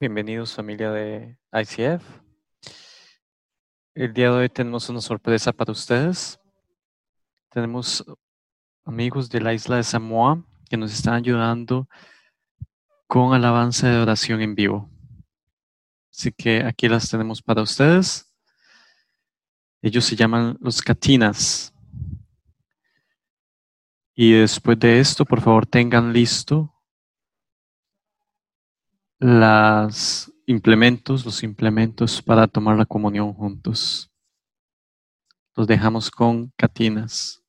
Bienvenidos familia de ICF. El día de hoy tenemos una sorpresa para ustedes. Tenemos amigos de la isla de Samoa que nos están ayudando con alabanza de oración en vivo. Así que aquí las tenemos para ustedes. Ellos se llaman los Catinas. Y después de esto, por favor, tengan listo los implementos, los implementos para tomar la comunión juntos. Los dejamos con Catinas.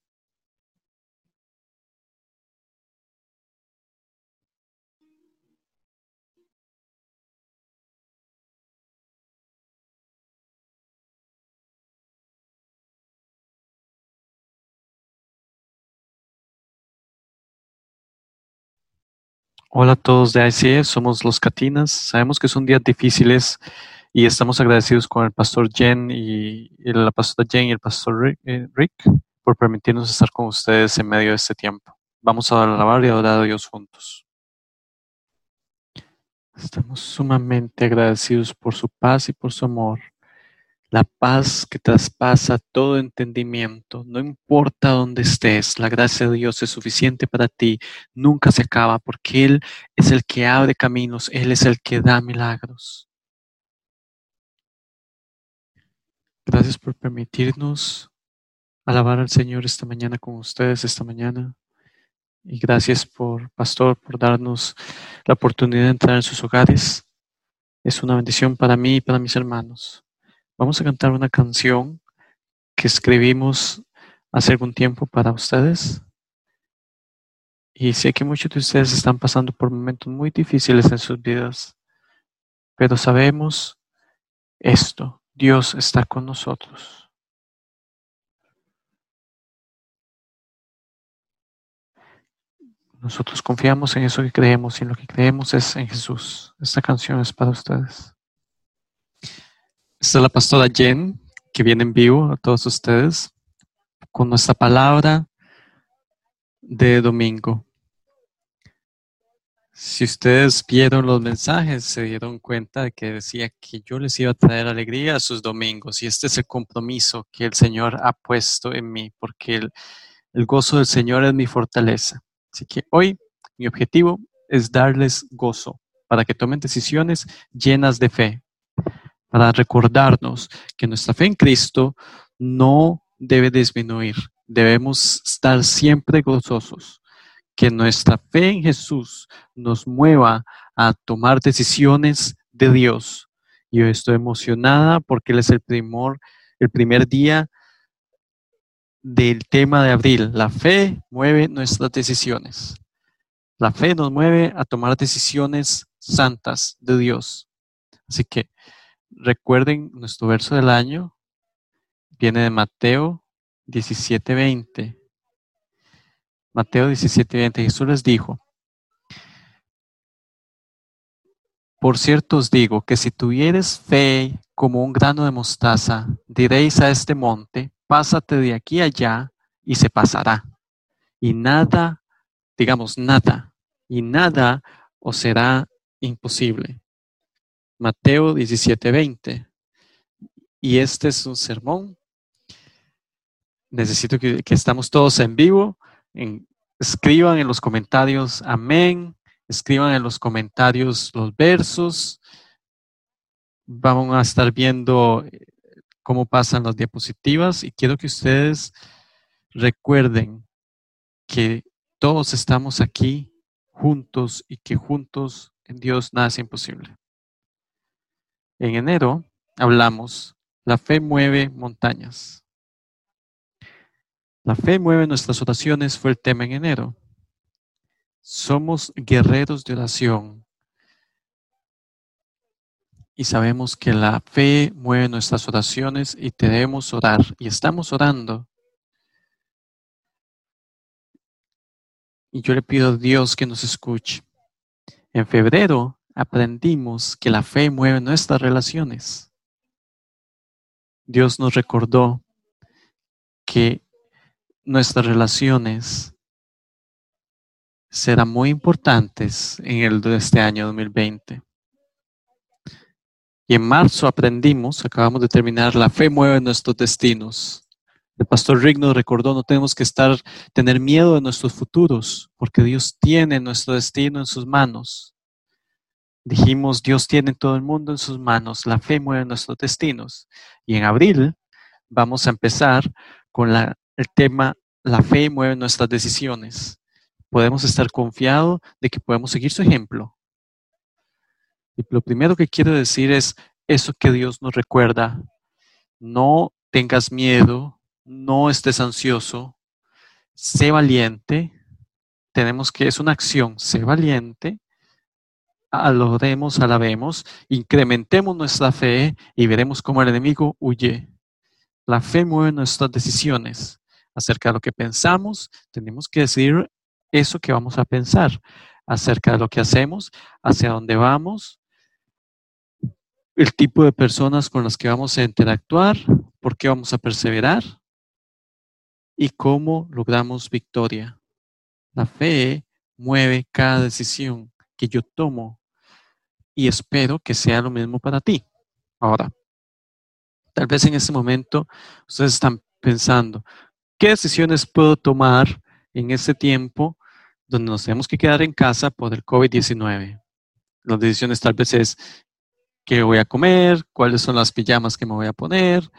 Hola a todos de ICF, somos los Catinas. Sabemos que son días difíciles y estamos agradecidos con el pastor Jen y la pastora Jen y el pastor eh, Rick, por permitirnos estar con ustedes en medio de este tiempo. Vamos a alabar y adorar a Dios juntos. Estamos sumamente agradecidos por su paz y por su amor la paz que traspasa todo entendimiento, no importa dónde estés, la gracia de Dios es suficiente para ti, nunca se acaba porque Él es el que abre caminos, Él es el que da milagros. Gracias por permitirnos alabar al Señor esta mañana con ustedes, esta mañana. Y gracias por, Pastor, por darnos la oportunidad de entrar en sus hogares. Es una bendición para mí y para mis hermanos. Vamos a cantar una canción que escribimos hace algún tiempo para ustedes. Y sé que muchos de ustedes están pasando por momentos muy difíciles en sus vidas, pero sabemos esto, Dios está con nosotros. Nosotros confiamos en eso que creemos y en lo que creemos es en Jesús. Esta canción es para ustedes. Esta es la pastora Jen, que viene en vivo a todos ustedes con nuestra palabra de domingo. Si ustedes vieron los mensajes, se dieron cuenta de que decía que yo les iba a traer alegría a sus domingos y este es el compromiso que el Señor ha puesto en mí, porque el, el gozo del Señor es mi fortaleza. Así que hoy mi objetivo es darles gozo para que tomen decisiones llenas de fe, para recordarnos que nuestra fe en Cristo no debe disminuir. Debemos estar siempre gozosos. Que nuestra fe en Jesús nos mueva a tomar decisiones de Dios. Yo estoy emocionada porque Él es el, el primer día del tema de abril. La fe mueve nuestras decisiones. La fe nos mueve a tomar decisiones santas de Dios. Así que Recuerden, nuestro verso del año viene de Mateo 17:20. Mateo 17:20. Jesús les dijo, por cierto os digo que si tuvieres fe como un grano de mostaza, diréis a este monte, pásate de aquí allá y se pasará. Y nada, digamos nada, y nada os será imposible. Mateo 17:20. Y este es un sermón. Necesito que, estamos todos en vivo. escriban en los comentarios amén. Escriban en los comentarios los versos. Vamos a estar viendo eh, cómo pasan las diapositivas y quiero que ustedes recuerden que todos estamos aquí juntos y que juntos en Dios nada es imposible. En enero hablamos, la fe mueve montañas. La fe mueve nuestras oraciones fue el tema en enero. Somos guerreros de oración y sabemos que la fe mueve nuestras oraciones y debemos orar y estamos orando. Y yo le pido a Dios que nos escuche. En febrero aprendimos que la fe mueve nuestras relaciones. Dios nos recordó que nuestras relaciones serán muy importantes en el de este año 2020. Y en marzo aprendimos, acabamos de terminar, la fe mueve nuestros destinos. El pastor Rick nos recordó, no tenemos que estar, tener miedo de nuestros futuros, porque Dios tiene nuestro destino en sus manos. Dijimos, Dios tiene todo el mundo en sus manos, la fe mueve nuestros destinos. Y en abril vamos a empezar con la, el tema, la fe mueve nuestras decisiones. Podemos estar confiados de que podemos seguir su ejemplo. Y lo primero que quiero decir es eso que Dios nos recuerda. No tengas miedo, no estés ansioso, sé valiente. Tenemos que, es una acción, sé valiente, aloremos, alabemos, incrementemos nuestra fe y veremos cómo el enemigo huye. La fe mueve nuestras decisiones acerca de lo que pensamos. Tenemos que decir eso que vamos a pensar acerca de lo que hacemos, hacia dónde vamos, el tipo de personas con las que vamos a interactuar, por qué vamos a perseverar y cómo logramos victoria. La fe mueve cada decisión que yo tomo y espero que sea lo mismo para ti. Ahora, tal vez en este momento ustedes están pensando, ¿qué decisiones puedo tomar en este tiempo donde nos tenemos que quedar en casa por el COVID-19? Las decisiones tal vez es qué voy a comer, cuáles son las pijamas que me voy a poner,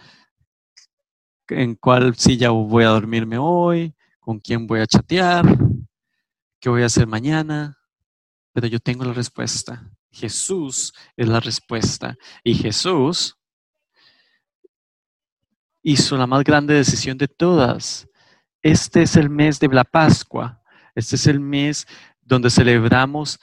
en cuál silla voy a dormirme hoy, con quién voy a chatear, qué voy a hacer mañana. Pero yo tengo la respuesta. Jesús es la respuesta. Y Jesús hizo la más grande decisión de todas. Este es el mes de la Pascua. Este es el mes donde celebramos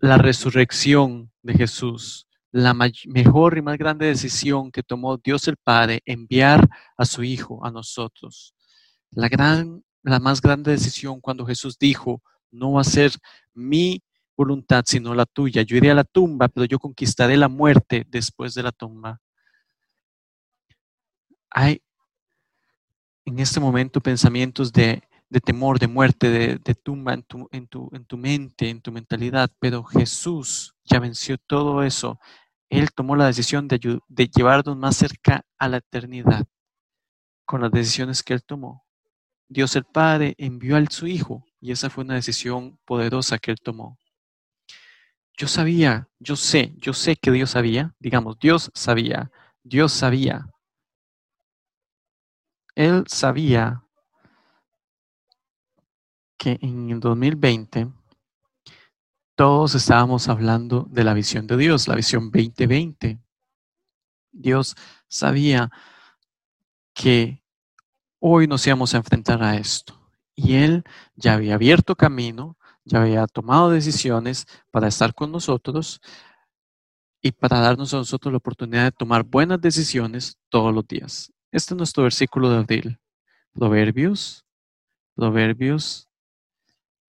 la resurrección de Jesús la mejor y más grande decisión que tomó Dios el Padre, enviar a su Hijo a nosotros. La, gran, la más grande decisión cuando Jesús dijo, no va a ser mi voluntad, sino la tuya. Yo iré a la tumba, pero yo conquistaré la muerte después de la tumba. Hay en este momento pensamientos de, temor, de muerte, de, tumba en tu, en, tu, en tu mente, en tu mentalidad, pero Jesús ya venció todo eso. Él tomó la decisión de, de llevarnos más cerca a la eternidad con las decisiones que Él tomó. Dios el Padre envió a su Hijo y esa fue una decisión poderosa que Él tomó. Yo sabía, yo sé, yo sé que Dios sabía, digamos, Dios sabía, Dios sabía. Él sabía que en el 2020 todos estábamos hablando de la visión de Dios, la visión 2020. Dios sabía que hoy nos íbamos a enfrentar a esto. Y Él ya había abierto camino, ya había tomado decisiones para estar con nosotros y para darnos a nosotros la oportunidad de tomar buenas decisiones todos los días. Este es nuestro versículo de abril. Proverbios, Proverbios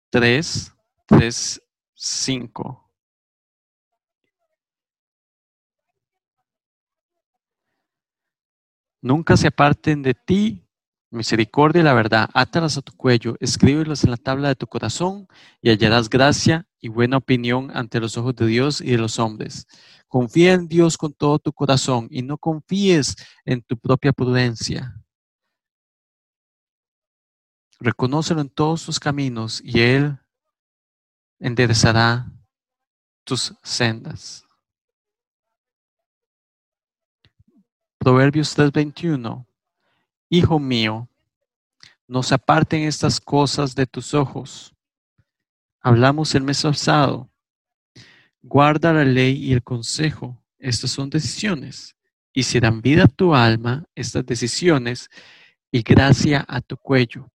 3, 3 5. Nunca se aparten de ti misericordia y la verdad. Átalas a tu cuello, escríbelas en la tabla de tu corazón y hallarás gracia y buena opinión ante los ojos de Dios y de los hombres. Confía en Dios con todo tu corazón y no confíes en tu propia prudencia. Reconócelo en todos tus caminos y Él enderezará tus sendas. Proverbios 3:21. Hijo mío, no se aparten estas cosas de tus ojos. Hablamos el mes pasado. Guarda la ley y el consejo. Estas son decisiones. Y dan vida a tu alma estas decisiones y gracia a tu cuello.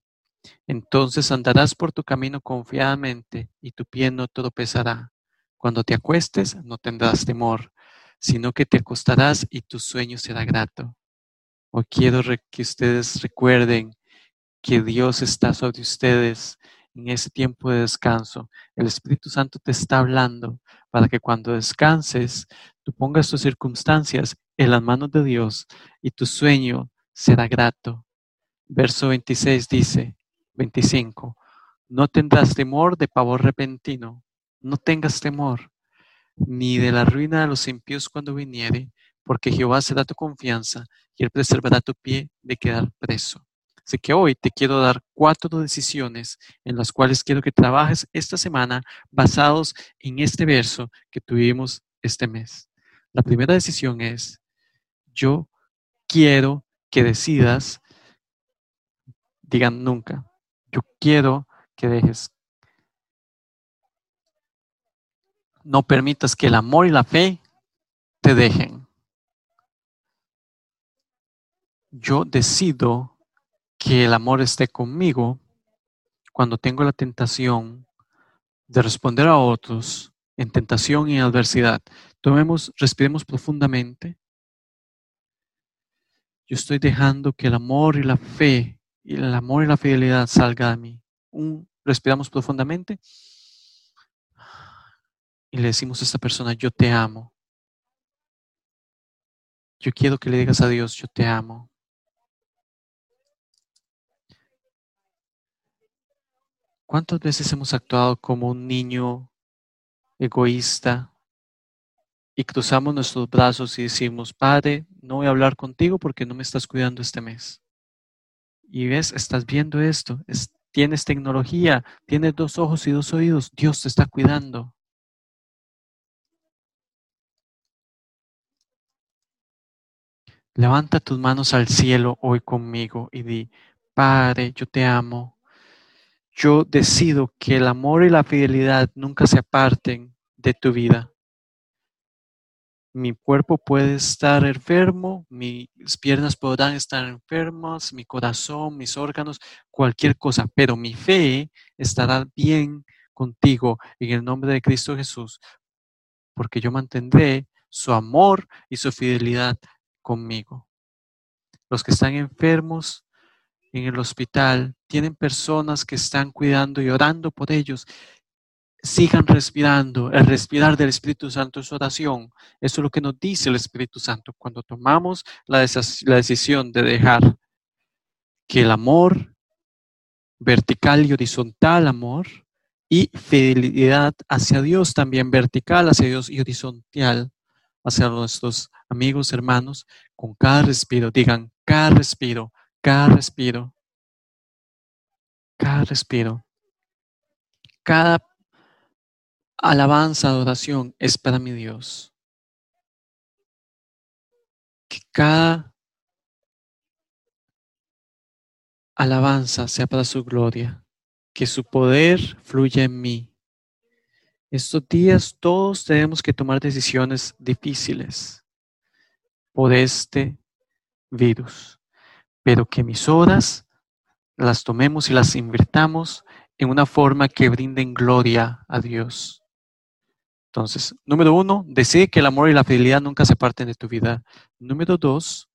Entonces andarás por tu camino confiadamente y tu pie no tropezará. Cuando te acuestes no tendrás temor, sino que te acostarás y tu sueño será grato. Hoy quiero que ustedes recuerden que Dios está sobre ustedes en ese tiempo de descanso. El Espíritu Santo te está hablando para que cuando descanses, tú pongas tus circunstancias en las manos de Dios y tu sueño será grato Verso 26 dice, 25, no tendrás temor de pavor repentino, no tengas temor, ni de la ruina de los impíos cuando viniere, porque Jehová será tu confianza y él preservará tu pie de quedar preso. Así que hoy te quiero dar cuatro decisiones en las cuales quiero que trabajes esta semana basados en este verso que tuvimos este mes. La primera decisión es, yo quiero que decidas, digan nunca, yo quiero que dejes. No permitas que el amor y la fe te dejen. Yo decido que el amor esté conmigo cuando tengo la tentación de responder a otros en tentación y en adversidad. Tomemos, respiremos profundamente. Yo estoy dejando que el amor y la fe y el amor y la fidelidad salga de mí. Un, respiramos profundamente y le decimos a esta persona, yo te amo. Yo quiero que le digas a Dios, yo te amo. ¿Cuántas veces hemos actuado como un niño egoísta y cruzamos nuestros brazos y decimos, Padre, no voy a hablar contigo porque no me estás cuidando este mes? Y ves, estás viendo esto, tienes tecnología, tienes dos ojos y dos oídos, Dios te está cuidando. Levanta tus manos al cielo hoy conmigo y di, Padre, yo te amo yo decido que el amor y la fidelidad nunca se aparten de tu vida. Mi cuerpo puede estar enfermo, mis piernas podrán estar enfermas, mi corazón, mis órganos, cualquier cosa, pero mi fe estará bien contigo en el nombre de Cristo Jesús, porque yo mantendré su amor y su fidelidad conmigo. Los que están enfermos, en el hospital, tienen personas que están cuidando y orando por ellos. Sigan respirando. El respirar del Espíritu Santo es oración. Eso es lo que nos dice el Espíritu Santo. Cuando tomamos la, decisión de dejar que el amor vertical y horizontal, amor, y fidelidad hacia Dios también vertical hacia Dios y horizontal hacia nuestros amigos, hermanos, con cada respiro, digan, cada respiro, cada respiro, cada respiro, cada alabanza, adoración es para mi Dios. Que cada alabanza sea para su gloria, que su poder fluya en mí. Estos días todos tenemos que tomar decisiones difíciles por este virus pero que mis horas las tomemos y las invirtamos en una forma que brinden gloria a Dios. Entonces, número uno, decide que el amor y la fidelidad nunca se parten de tu vida. Número dos,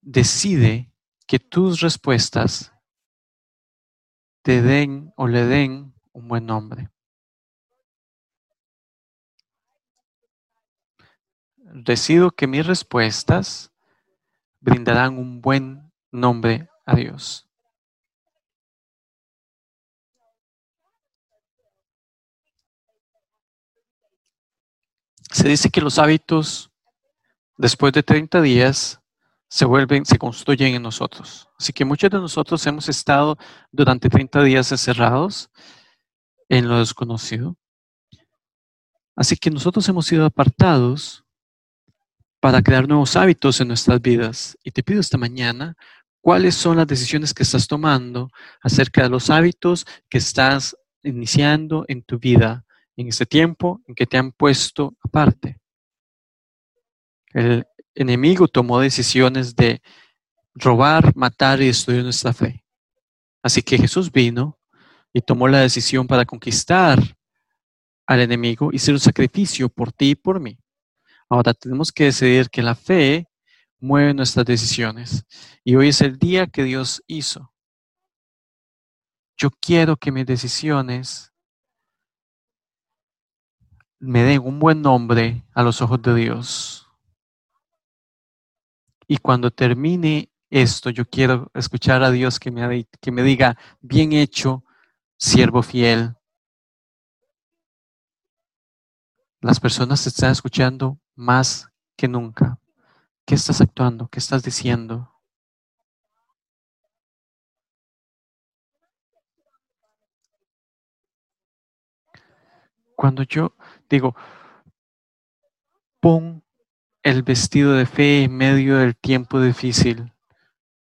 decide que tus respuestas te den o le den un buen nombre. Decido que mis respuestas brindarán un buen nombre a Dios. Se dice que los hábitos después de 30 días se vuelven, se construyen en nosotros. Así que muchos de nosotros hemos estado durante 30 días encerrados en lo desconocido. Así que nosotros hemos sido apartados para crear nuevos hábitos en nuestras vidas. Y te pido esta mañana, ¿cuáles son las decisiones que estás tomando acerca de los hábitos que estás iniciando en tu vida en este tiempo en que te han puesto aparte? El enemigo tomó decisiones de robar, matar y destruir nuestra fe. Así que Jesús vino y tomó la decisión para conquistar al enemigo y ser un sacrificio por ti y por mí. Ahora tenemos que decidir que la fe mueve nuestras decisiones. Y hoy es el día que Dios hizo. Yo quiero que mis decisiones me den un buen nombre a los ojos de Dios. Y cuando termine esto, yo quiero escuchar a Dios que me, que me diga, bien hecho, siervo fiel. Las personas te están escuchando más que nunca. ¿Qué estás actuando? ¿Qué estás diciendo? Cuando yo digo, pon el vestido de fe en medio del tiempo difícil,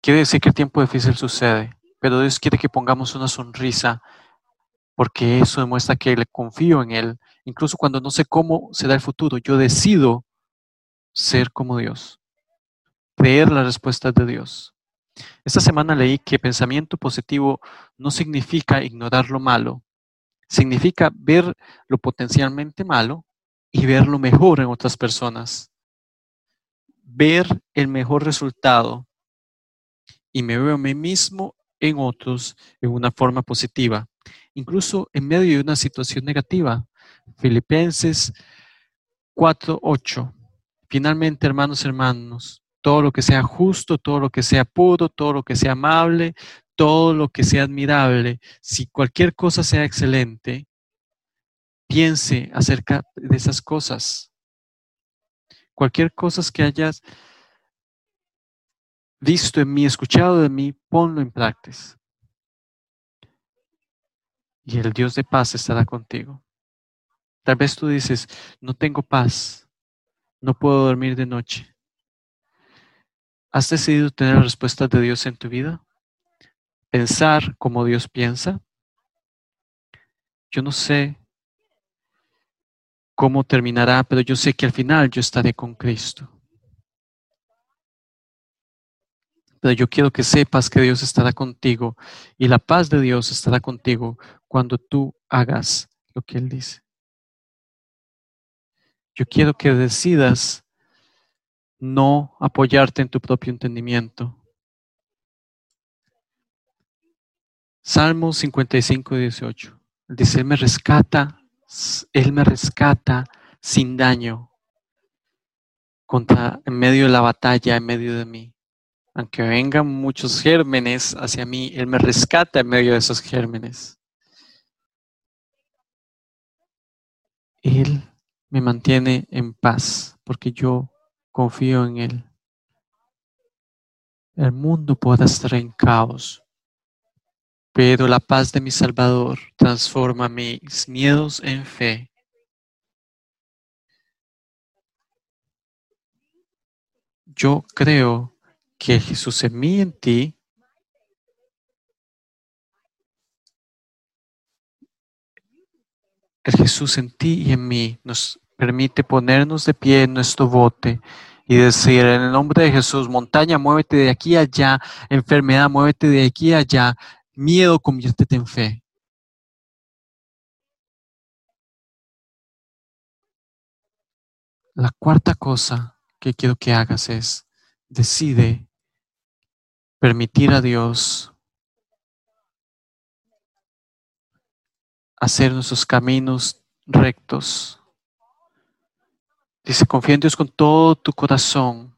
quiere decir que el tiempo difícil sucede, pero Dios quiere que pongamos una sonrisa porque eso demuestra que le confío en Él. Incluso cuando no sé cómo será el futuro, yo decido ser como Dios, creer las respuestas de Dios. Esta semana leí que pensamiento positivo no significa ignorar lo malo, significa ver lo potencialmente malo y ver lo mejor en otras personas. Ver el mejor resultado y me veo a mí mismo en otros en una forma positiva, incluso en medio de una situación negativa. Filipenses 4:8. Finalmente, hermanos, hermanos, todo lo que sea justo, todo lo que sea puro, todo lo que sea amable, todo lo que sea admirable, si cualquier cosa sea excelente, piense acerca de esas cosas. Cualquier cosa que hayas visto en mí, escuchado de mí, ponlo en práctica. Y el Dios de paz estará contigo. Tal vez tú dices, no tengo paz, no puedo dormir de noche. ¿Has decidido tener respuestas de Dios en tu vida? pensar como Dios piensa. Yo no sé cómo terminará, pero yo sé que al final yo estaré con Cristo. Pero yo quiero que sepas que Dios estará contigo y la paz de Dios estará contigo cuando tú hagas lo que Él dice. Yo quiero que decidas no apoyarte en tu propio entendimiento, Salmo 55, 18. Dice, Él me rescata, Él me rescata sin daño contra, en medio de la batalla, en medio de mí. Aunque vengan muchos gérmenes hacia mí, Él me rescata en medio de esos gérmenes. Él me mantiene en paz porque yo confío en Él. El mundo puede estar en caos, pero la paz de mi Salvador transforma mis miedos en fe. Yo creo que Jesús en mí en ti el Jesús en ti y en mí nos permite ponernos de pie en nuestro bote y decir en el nombre de Jesús, montaña, muévete de aquí a allá, enfermedad, muévete de aquí a allá, Miedo, conviértete en fe. La cuarta cosa que quiero que hagas es, decide permitir a Dios hacer nuestros caminos rectos. Dice, confía en Dios con todo tu corazón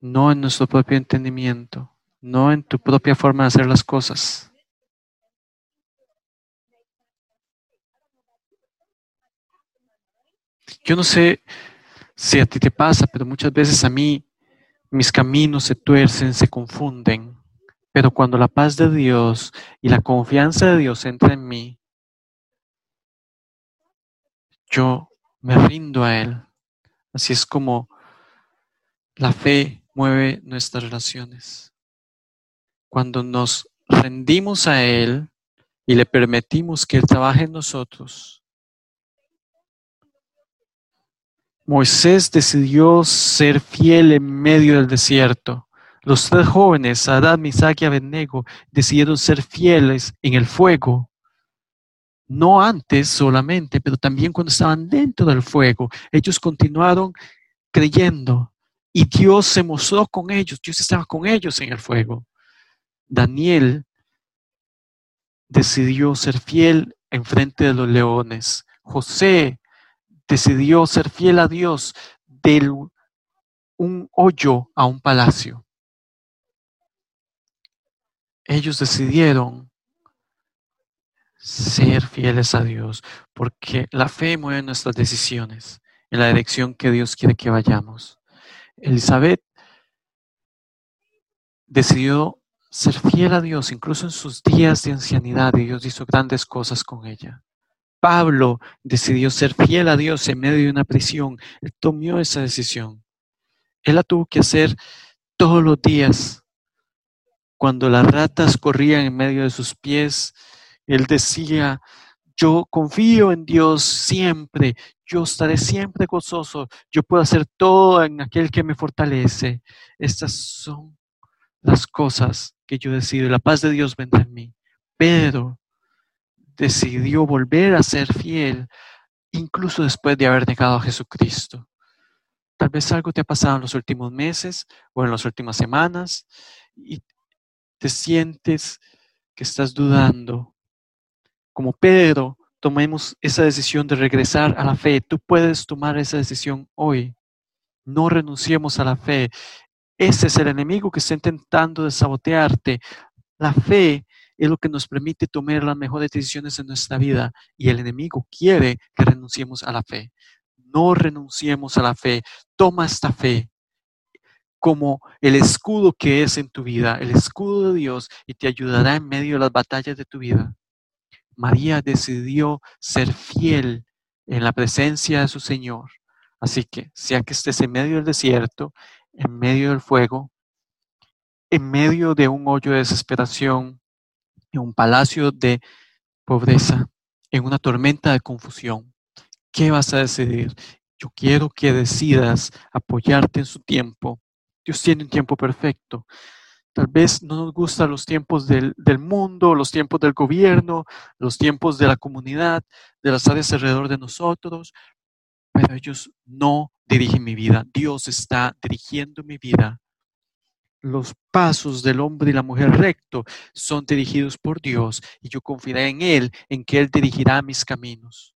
no en nuestro propio entendimiento, no en tu propia forma de hacer las cosas. Yo no sé si a ti te pasa, pero muchas veces a mí mis caminos se tuercen, se confunden. Pero cuando la paz de Dios y la confianza de Dios entra en mí, yo me rindo a Él. Así es como la fe mueve nuestras relaciones. Cuando nos rendimos a Él y le permitimos que Él trabaje en nosotros. Moisés decidió ser fiel en medio del desierto. Los tres jóvenes, Adán, Isaac y Abednego, decidieron ser fieles en el fuego. No antes solamente, pero también cuando estaban dentro del fuego. Ellos continuaron creyendo, y Dios se mostró con ellos, Dios estaba con ellos en el fuego. Daniel decidió ser fiel en frente de los leones. José decidió ser fiel a Dios de un hoyo a un palacio. Ellos decidieron ser fieles a Dios, porque la fe mueve nuestras decisiones en la dirección que Dios quiere que vayamos. Elizabeth decidió ser fiel a Dios incluso en sus días de ancianidad y Dios hizo grandes cosas con ella. Pablo decidió ser fiel a Dios en medio de una prisión. Él tomó esa decisión. Él la tuvo que hacer todos los días. Cuando las ratas corrían en medio de sus pies, él decía, yo confío en Dios siempre, yo estaré siempre gozoso, yo puedo hacer todo en aquel que me fortalece. Estas son las cosas que yo decido, la paz de Dios vendrá en mí. Pedro decidió volver a ser fiel, incluso después de haber negado a Jesucristo. Tal vez algo te ha pasado en los últimos meses o en las últimas semanas y te sientes que estás dudando como Pedro, tomemos esa decisión de regresar a la fe. Tú puedes tomar esa decisión hoy. No renunciemos a la fe. Ese es el enemigo que está intentando de sabotearte. La fe es lo que nos permite tomar las mejores decisiones en nuestra vida y el enemigo quiere que renunciemos a la fe. No renunciemos a la fe. Toma esta fe como el escudo que es en tu vida, el escudo de Dios y te ayudará en medio de las batallas de tu vida. María decidió ser fiel en la presencia de su Señor. Así que, sea que estés en medio del desierto, en medio del fuego, en medio de un hoyo de desesperación, en un palacio de pobreza, en una tormenta de confusión, ¿qué vas a decidir? Yo quiero que decidas apoyarte en su tiempo. Dios tiene un tiempo perfecto. Tal vez no nos gustan los tiempos del, mundo, los tiempos del gobierno, los tiempos de la comunidad, de las áreas alrededor de nosotros, pero ellos no dirigen mi vida. Dios está dirigiendo mi vida. Los pasos del hombre y la mujer recto son dirigidos por Dios y yo confiaré en Él, en que Él dirigirá mis caminos.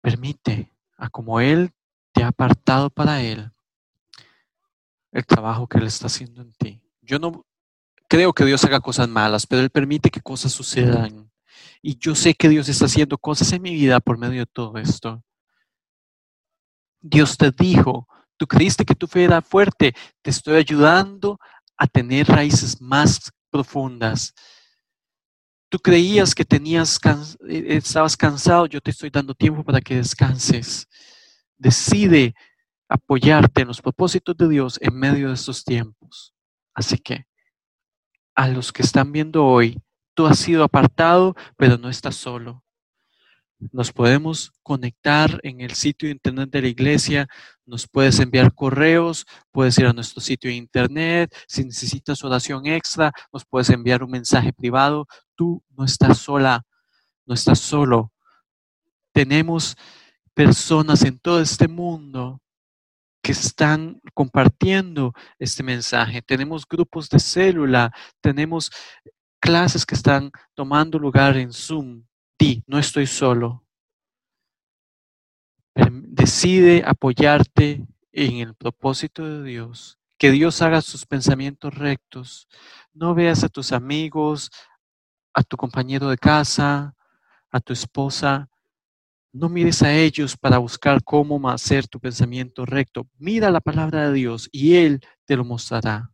Permite a como Él te ha apartado para Él el trabajo que Él está haciendo en ti. Yo no creo que Dios haga cosas malas, pero Él permite que cosas sucedan. Y yo sé que Dios está haciendo cosas en mi vida por medio de todo esto. Dios te dijo, tú creíste que tu fe era fuerte, te estoy ayudando a tener raíces más profundas. Tú creías que tenías eh, estabas cansado, yo te estoy dando tiempo para que descanses. Decide apoyarte en los propósitos de Dios en medio de estos tiempos. Así que a los que están viendo hoy, tú has sido apartado, pero no estás solo. Nos podemos conectar en el sitio de internet de la iglesia, nos puedes enviar correos, puedes ir a nuestro sitio de internet, si necesitas oración extra, nos puedes enviar un mensaje privado. Tú no estás sola, no estás solo. Tenemos personas en todo este mundo que están compartiendo este mensaje. Tenemos grupos de célula, tenemos clases que están tomando lugar en Zoom. Di, no estoy solo. Decide apoyarte en el propósito de Dios. Que Dios haga sus pensamientos rectos. No veas a tus amigos, a tu compañero de casa, a tu esposa no mires a ellos para buscar cómo hacer tu pensamiento recto. Mira la palabra de Dios y Él te lo mostrará.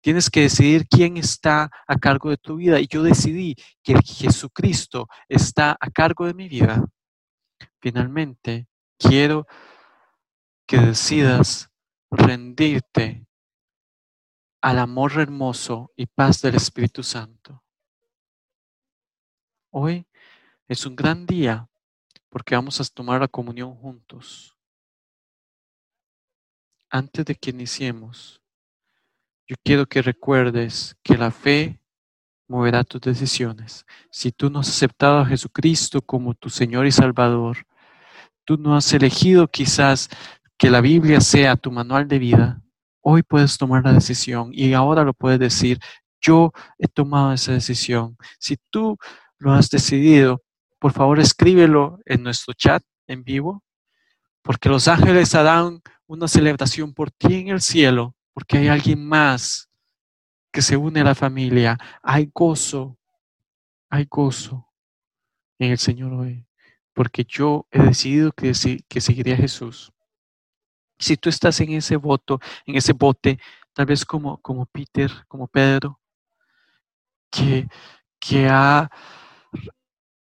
Tienes que decidir quién está a cargo de tu vida. Y yo decidí que Jesucristo está a cargo de mi vida. Finalmente, quiero que decidas rendirte al amor hermoso y paz del Espíritu Santo. Hoy es un gran día porque vamos a tomar la comunión juntos. Antes de que iniciemos, yo quiero que recuerdes que la fe moverá tus decisiones. Si tú no has aceptado a Jesucristo como tu Señor y Salvador, tú no has elegido quizás que la Biblia sea tu manual de vida, hoy puedes tomar la decisión y ahora lo puedes decir, yo he tomado esa decisión. Si tú lo has decidido, por favor escríbelo en nuestro chat en vivo, porque los ángeles harán una celebración por ti en el cielo, porque hay alguien más que se une a la familia. Hay gozo, hay gozo en el Señor hoy, porque yo he decidido que, que seguiré a Jesús. Si tú estás en ese voto, en ese bote, tal vez como, como Peter, como Pedro, que, que ha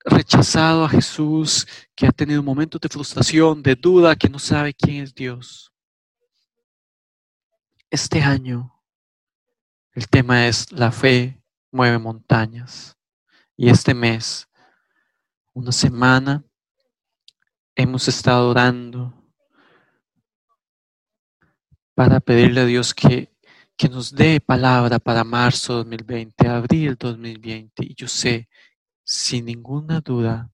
rechazado a Jesús, que ha tenido momentos de frustración, de duda, que no sabe quién es Dios. Este año el tema es la fe mueve montañas. Y este mes, una semana, hemos estado orando para pedirle a Dios que, que nos dé palabra para marzo 2020, abril 2020. Y yo sé sin ninguna duda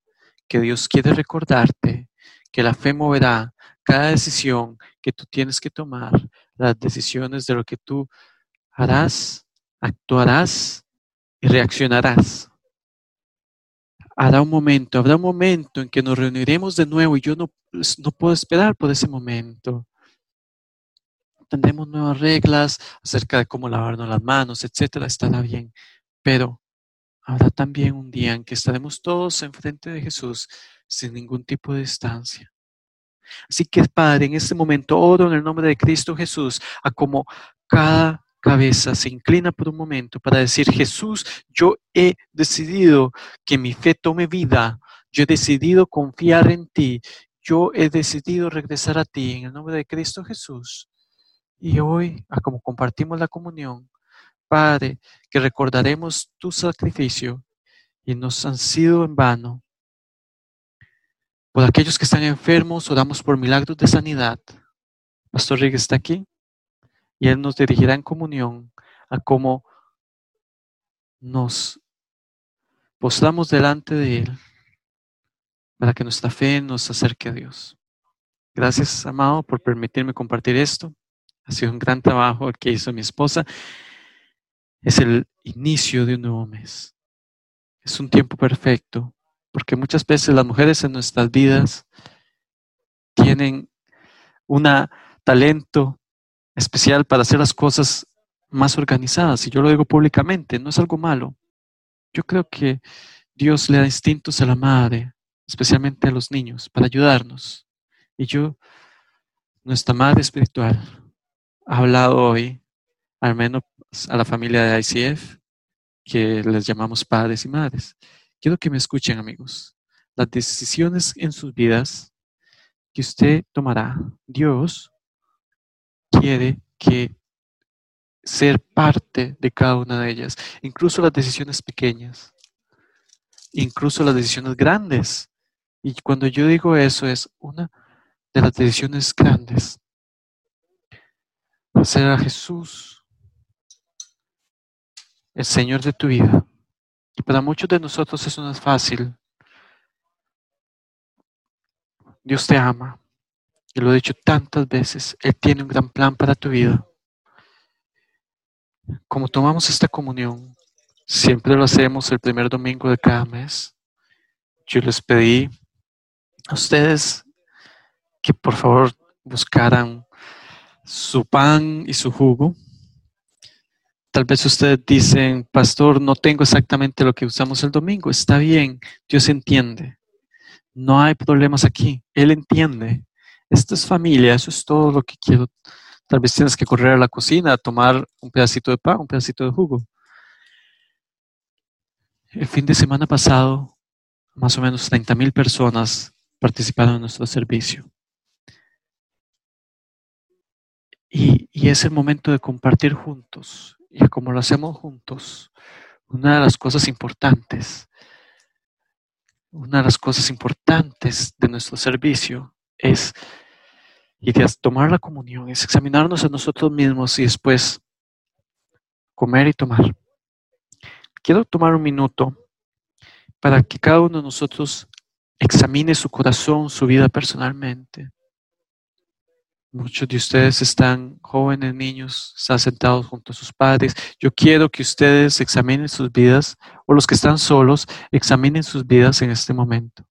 que Dios quiere recordarte que la fe moverá cada decisión que tú tienes que tomar, las decisiones de lo que tú harás, actuarás y reaccionarás. Habrá un momento, habrá un momento en que nos reuniremos de nuevo y yo no, pues, no puedo esperar por ese momento. Tendremos nuevas reglas acerca de cómo lavarnos las manos, etcétera, estará bien. Pero Habrá también un día en que estaremos todos enfrente de Jesús sin ningún tipo de distancia. Así que, Padre, en este momento oro en el nombre de Cristo Jesús, a como cada cabeza se inclina por un momento para decir, Jesús, yo he decidido que mi fe tome vida, yo he decidido confiar en ti, yo he decidido regresar a ti en el nombre de Cristo Jesús. Y hoy, a como compartimos la comunión, Padre, que recordaremos tu sacrificio y nos han sido en vano. Por aquellos que están enfermos, oramos por milagros de sanidad. Pastor Rick está aquí y él nos dirigirá en comunión a cómo nos postramos delante de él para que nuestra fe nos acerque a Dios. Gracias, amado, por permitirme compartir esto. Ha sido un gran trabajo que hizo mi esposa es el inicio de un nuevo mes. Es un tiempo perfecto, porque muchas veces las mujeres en nuestras vidas tienen un talento especial para hacer las cosas más organizadas. Y yo lo digo públicamente, no es algo malo. Yo creo que Dios le da instintos a la madre, especialmente a los niños, para ayudarnos. Y yo, nuestra madre espiritual, ha hablado hoy, al menos a la familia de ICF, que les llamamos padres y madres. Quiero que me escuchen, amigos. Las decisiones en sus vidas que usted tomará, Dios quiere que ser parte de cada una de ellas, incluso las decisiones pequeñas, incluso las decisiones grandes. Y cuando yo digo eso es una de las decisiones grandes. Hacer a Jesús el Señor de tu vida. Y para muchos de nosotros eso no es fácil. Dios te ama. Y lo he dicho tantas veces. Él tiene un gran plan para tu vida. Como tomamos esta comunión, siempre lo hacemos el primer domingo de cada mes. Yo les pedí a ustedes que por favor buscaran su pan y su jugo Tal vez ustedes dicen, pastor, no tengo exactamente lo que usamos el domingo. Está bien, Dios entiende. No hay problemas aquí. Él entiende. Esto es familia, eso es todo lo que quiero. Tal vez tienes que correr a la cocina a tomar un pedacito de pan, un pedacito de jugo. El fin de semana pasado, más o menos 30 mil personas participaron en nuestro servicio. Y, y, es el momento de compartir juntos y como lo hacemos juntos, una de las cosas importantes, una de las cosas importantes de nuestro servicio es, y de tomar la comunión, es examinarnos a nosotros mismos y después comer y tomar. Quiero tomar un minuto para que cada uno de nosotros examine su corazón, su vida personalmente. Muchos de ustedes están jóvenes, niños, están sentados junto a sus padres. Yo quiero que ustedes examinen sus vidas o los que están solos, examinen sus vidas en este momento.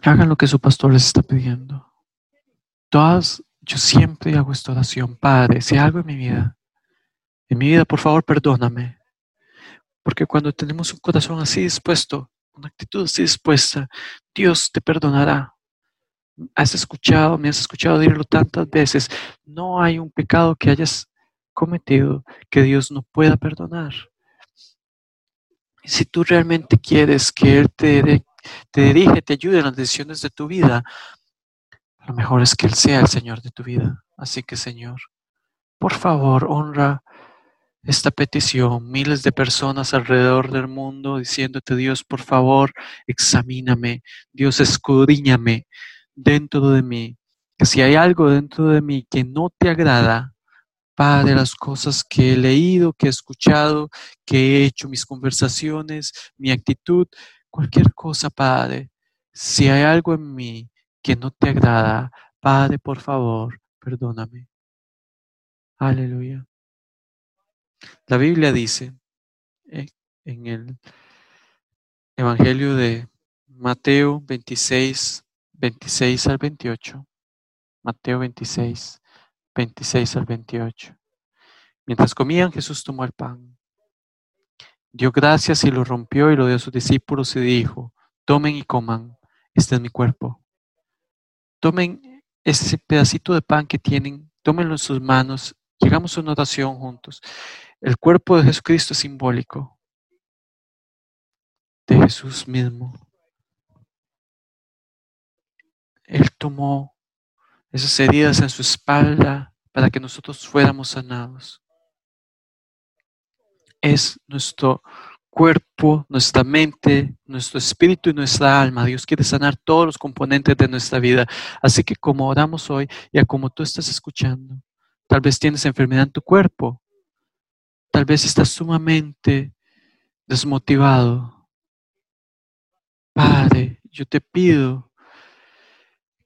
Hagan lo que su pastor les está pidiendo. Todas, yo siempre hago esta oración. Padre, si algo en mi vida, en mi vida, por favor, perdóname. Porque cuando tenemos un corazón así dispuesto, una actitud así dispuesta, Dios te perdonará. Has escuchado, me has escuchado decirlo tantas veces. No hay un pecado que hayas cometido que Dios no pueda perdonar. Si tú realmente quieres que Él te, te dirige, te ayude en las decisiones de tu vida, lo mejor es que Él sea el Señor de tu vida. Así que, Señor, por favor, honra esta petición. Miles de personas alrededor del mundo diciéndote, Dios, por favor, examíname. Dios, escudriñame dentro de mí. Que si hay algo dentro de mí que no te agrada, Padre, las cosas que he leído, que he escuchado, que he hecho, mis conversaciones, mi actitud, cualquier cosa, Padre, si hay algo en mí que no te agrada, Padre, por favor, perdóname. Aleluya. La Biblia dice eh, en el Evangelio de Mateo 26, 26 al 28, Mateo 26, 26 al 28. Mientras comían, Jesús tomó el pan, dio gracias y lo rompió y lo dio a sus discípulos y dijo, tomen y coman, este es mi cuerpo. Tomen ese pedacito de pan que tienen, tómenlo en sus manos, llegamos a una oración juntos. El cuerpo de Jesucristo es simbólico de Jesús mismo. Él tomó esas heridas en su espalda para que nosotros fuéramos sanados. Es nuestro cuerpo, nuestra mente, nuestro espíritu y nuestra alma. Dios quiere sanar todos los componentes de nuestra vida. Así que como oramos hoy y a como tú estás escuchando, tal vez tienes enfermedad en tu cuerpo, tal vez estás sumamente desmotivado. Padre, yo te pido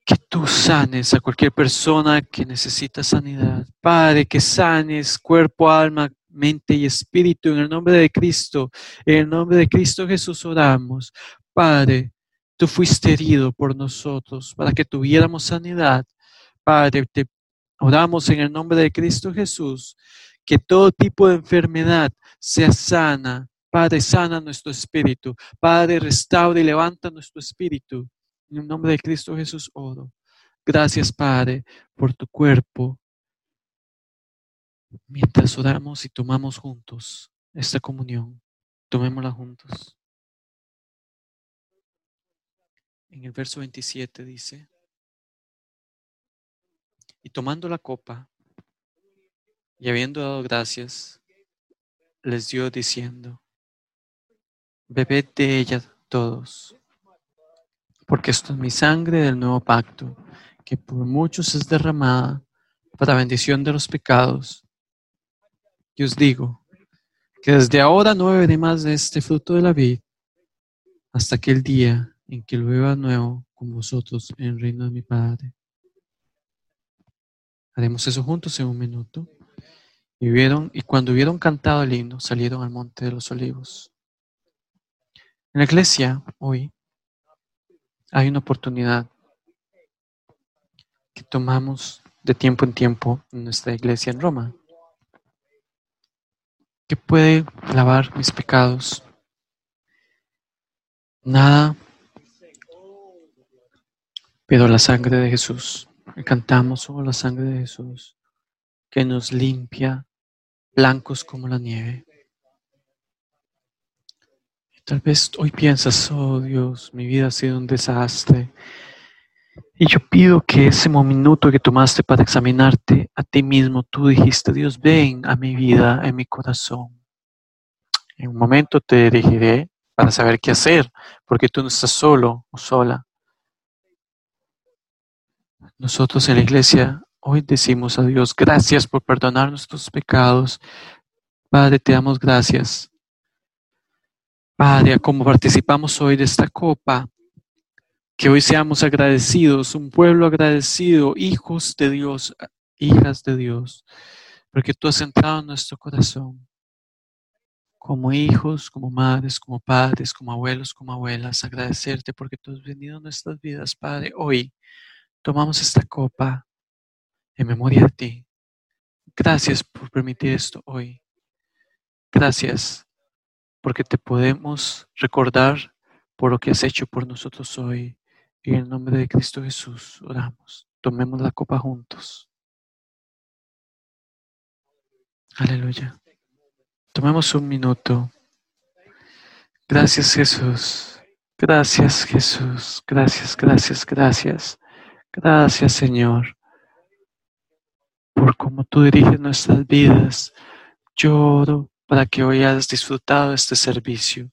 que tú sanes a cualquier persona que necesita sanidad. Padre, que sanes cuerpo, alma, mente y espíritu en el nombre de Cristo. En el nombre de Cristo Jesús oramos. Padre, tú fuiste herido por nosotros para que tuviéramos sanidad. Padre, te oramos en el nombre de Cristo Jesús. Que todo tipo de enfermedad sea sana. Padre, sana nuestro espíritu. Padre, restaura y levanta nuestro espíritu. En el nombre de Cristo Jesús oro. Gracias, Padre, por tu cuerpo. Mientras oramos y tomamos juntos esta comunión, tomémosla juntos. En el verso 27 dice, y tomando la copa, y habiendo dado gracias, les dio diciendo, bebed de ella todos porque esto es mi sangre del nuevo pacto, que por muchos es derramada para bendición de los pecados. Y os digo que desde ahora no beberé más de este fruto de la vid hasta aquel día en que lo beba nuevo con vosotros en el reino de mi Padre. Haremos eso juntos en un minuto. Y, vieron, y cuando hubieron cantado el himno, salieron al monte de los olivos. En la iglesia, hoy, hay una oportunidad que tomamos de tiempo en tiempo en nuestra iglesia en Roma, que puede lavar mis pecados. Nada, pero la sangre de Jesús. Cantamos sobre la sangre de Jesús, que nos limpia blancos como la nieve. Tal vez hoy piensas, oh Dios, mi vida ha sido un desastre. Y yo pido que ese minuto que tomaste para examinarte a ti mismo, tú dijiste, Dios, ven a mi vida, en mi corazón. En un momento te dirigiré para saber qué hacer, porque tú no estás solo o sola. Nosotros en la iglesia hoy decimos a Dios, gracias por perdonar nuestros pecados. Padre, te damos gracias Padre, como participamos hoy de esta copa, Que hoy seamos agradecidos, un pueblo agradecido, hijos de Dios, hijas de Dios, porque tú has entrado en nuestro corazón como hijos, como madres, como padres, como abuelos, como abuelas, agradecerte porque tú has venido a nuestras vidas, Padre. Hoy tomamos esta copa en memoria de ti. Gracias por permitir esto hoy. Gracias porque te podemos recordar por lo que has hecho por nosotros hoy. En el nombre de Cristo Jesús oramos. Tomemos la copa juntos. Aleluya. Tomemos un minuto. Gracias Jesús. Gracias Jesús. Gracias, gracias, gracias. Gracias Señor. Por cómo tú diriges nuestras vidas. Lloro para que hoy hayas disfrutado este servicio.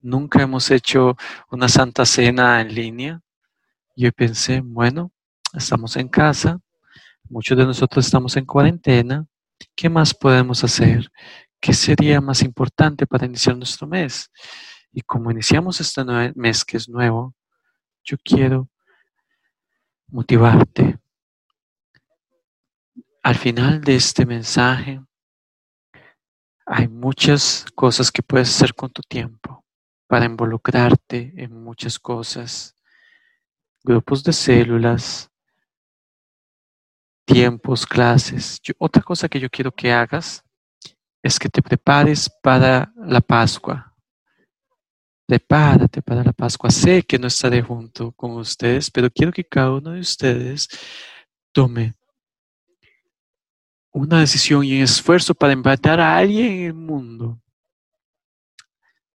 Nunca hemos hecho una santa cena en línea. Yo pensé, bueno, estamos en casa. Muchos de nosotros estamos en cuarentena. ¿Qué más podemos hacer? ¿Qué sería más importante para iniciar nuestro mes? Y como iniciamos este mes que es nuevo, yo quiero motivarte. Al final de este mensaje hay muchas cosas que puedes hacer con tu tiempo para involucrarte en muchas cosas. Grupos de células, tiempos, clases. otra cosa que yo quiero que hagas es que te prepares para la Pascua. Prepárate para la Pascua. Sé que no estaré junto con ustedes, pero quiero que cada uno de ustedes tome una decisión y un esfuerzo para invitar a alguien en el mundo.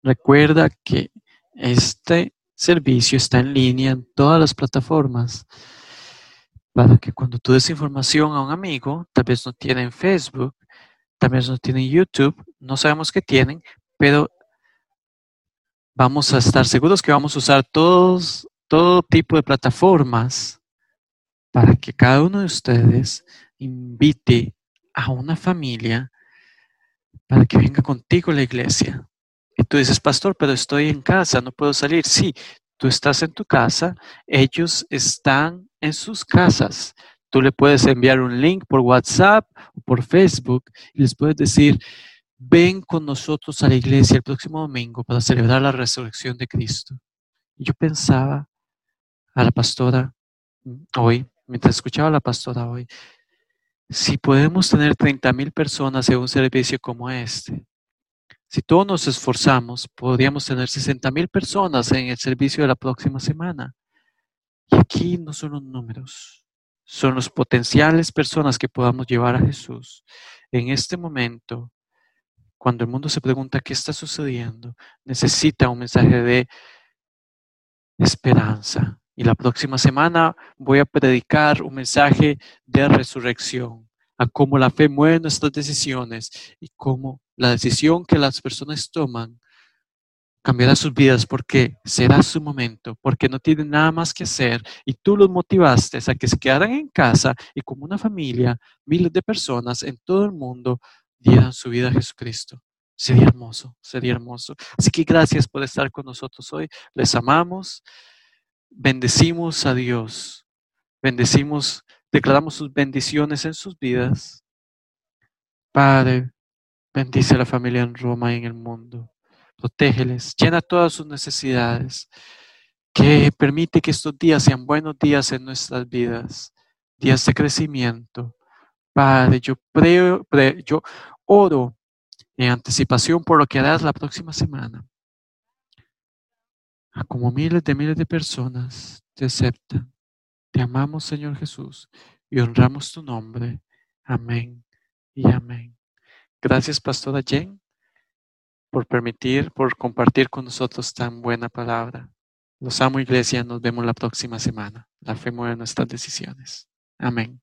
Recuerda que este servicio está en línea en todas las plataformas para que cuando tú des información a un amigo, tal vez no tiene Facebook, también no tienen YouTube, no sabemos qué tienen, pero vamos a estar seguros que vamos a usar todos, todo tipo de plataformas para que cada uno de ustedes invite a una familia para que venga contigo a la iglesia. Y tú dices, pastor, pero estoy en casa, no puedo salir. Sí, tú estás en tu casa, ellos están en sus casas. Tú le puedes enviar un link por WhatsApp o por Facebook y les puedes decir, ven con nosotros a la iglesia el próximo domingo para celebrar la resurrección de Cristo. Y yo pensaba a la pastora hoy, mientras escuchaba a la pastora hoy, si podemos tener 30 mil personas en un servicio como este, si todos nos esforzamos, podríamos tener 60 mil personas en el servicio de la próxima semana. Y aquí no son los números, son los potenciales personas que podamos llevar a Jesús. En este momento, cuando el mundo se pregunta qué está sucediendo, necesita un mensaje de esperanza. Y la próxima semana voy a predicar un mensaje de resurrección, a cómo la fe mueve nuestras decisiones y cómo la decisión que las personas toman cambiará sus vidas porque será su momento, porque no tienen nada más que hacer y tú los motivaste a que se quedaran en casa y como una familia, miles de personas en todo el mundo dieran su vida a Jesucristo. Sería hermoso, sería hermoso. Así que gracias por estar con nosotros hoy. Les amamos, bendecimos a Dios, bendecimos, declaramos sus bendiciones en sus vidas. Padre, bendice a la familia en Roma y en el mundo protégeles, llena todas sus necesidades, que permite que estos días sean buenos días en nuestras vidas, días de crecimiento. Padre, yo, yo oro en anticipación por lo que harás la próxima semana. A como miles de miles de personas te aceptan. Te amamos, Señor Jesús, y honramos tu nombre. Amén y amén. Gracias, Pastora Jen por permitir, por compartir con nosotros tan buena palabra. Los amo, iglesia. Nos vemos la próxima semana. La fe mueve nuestras decisiones. Amén.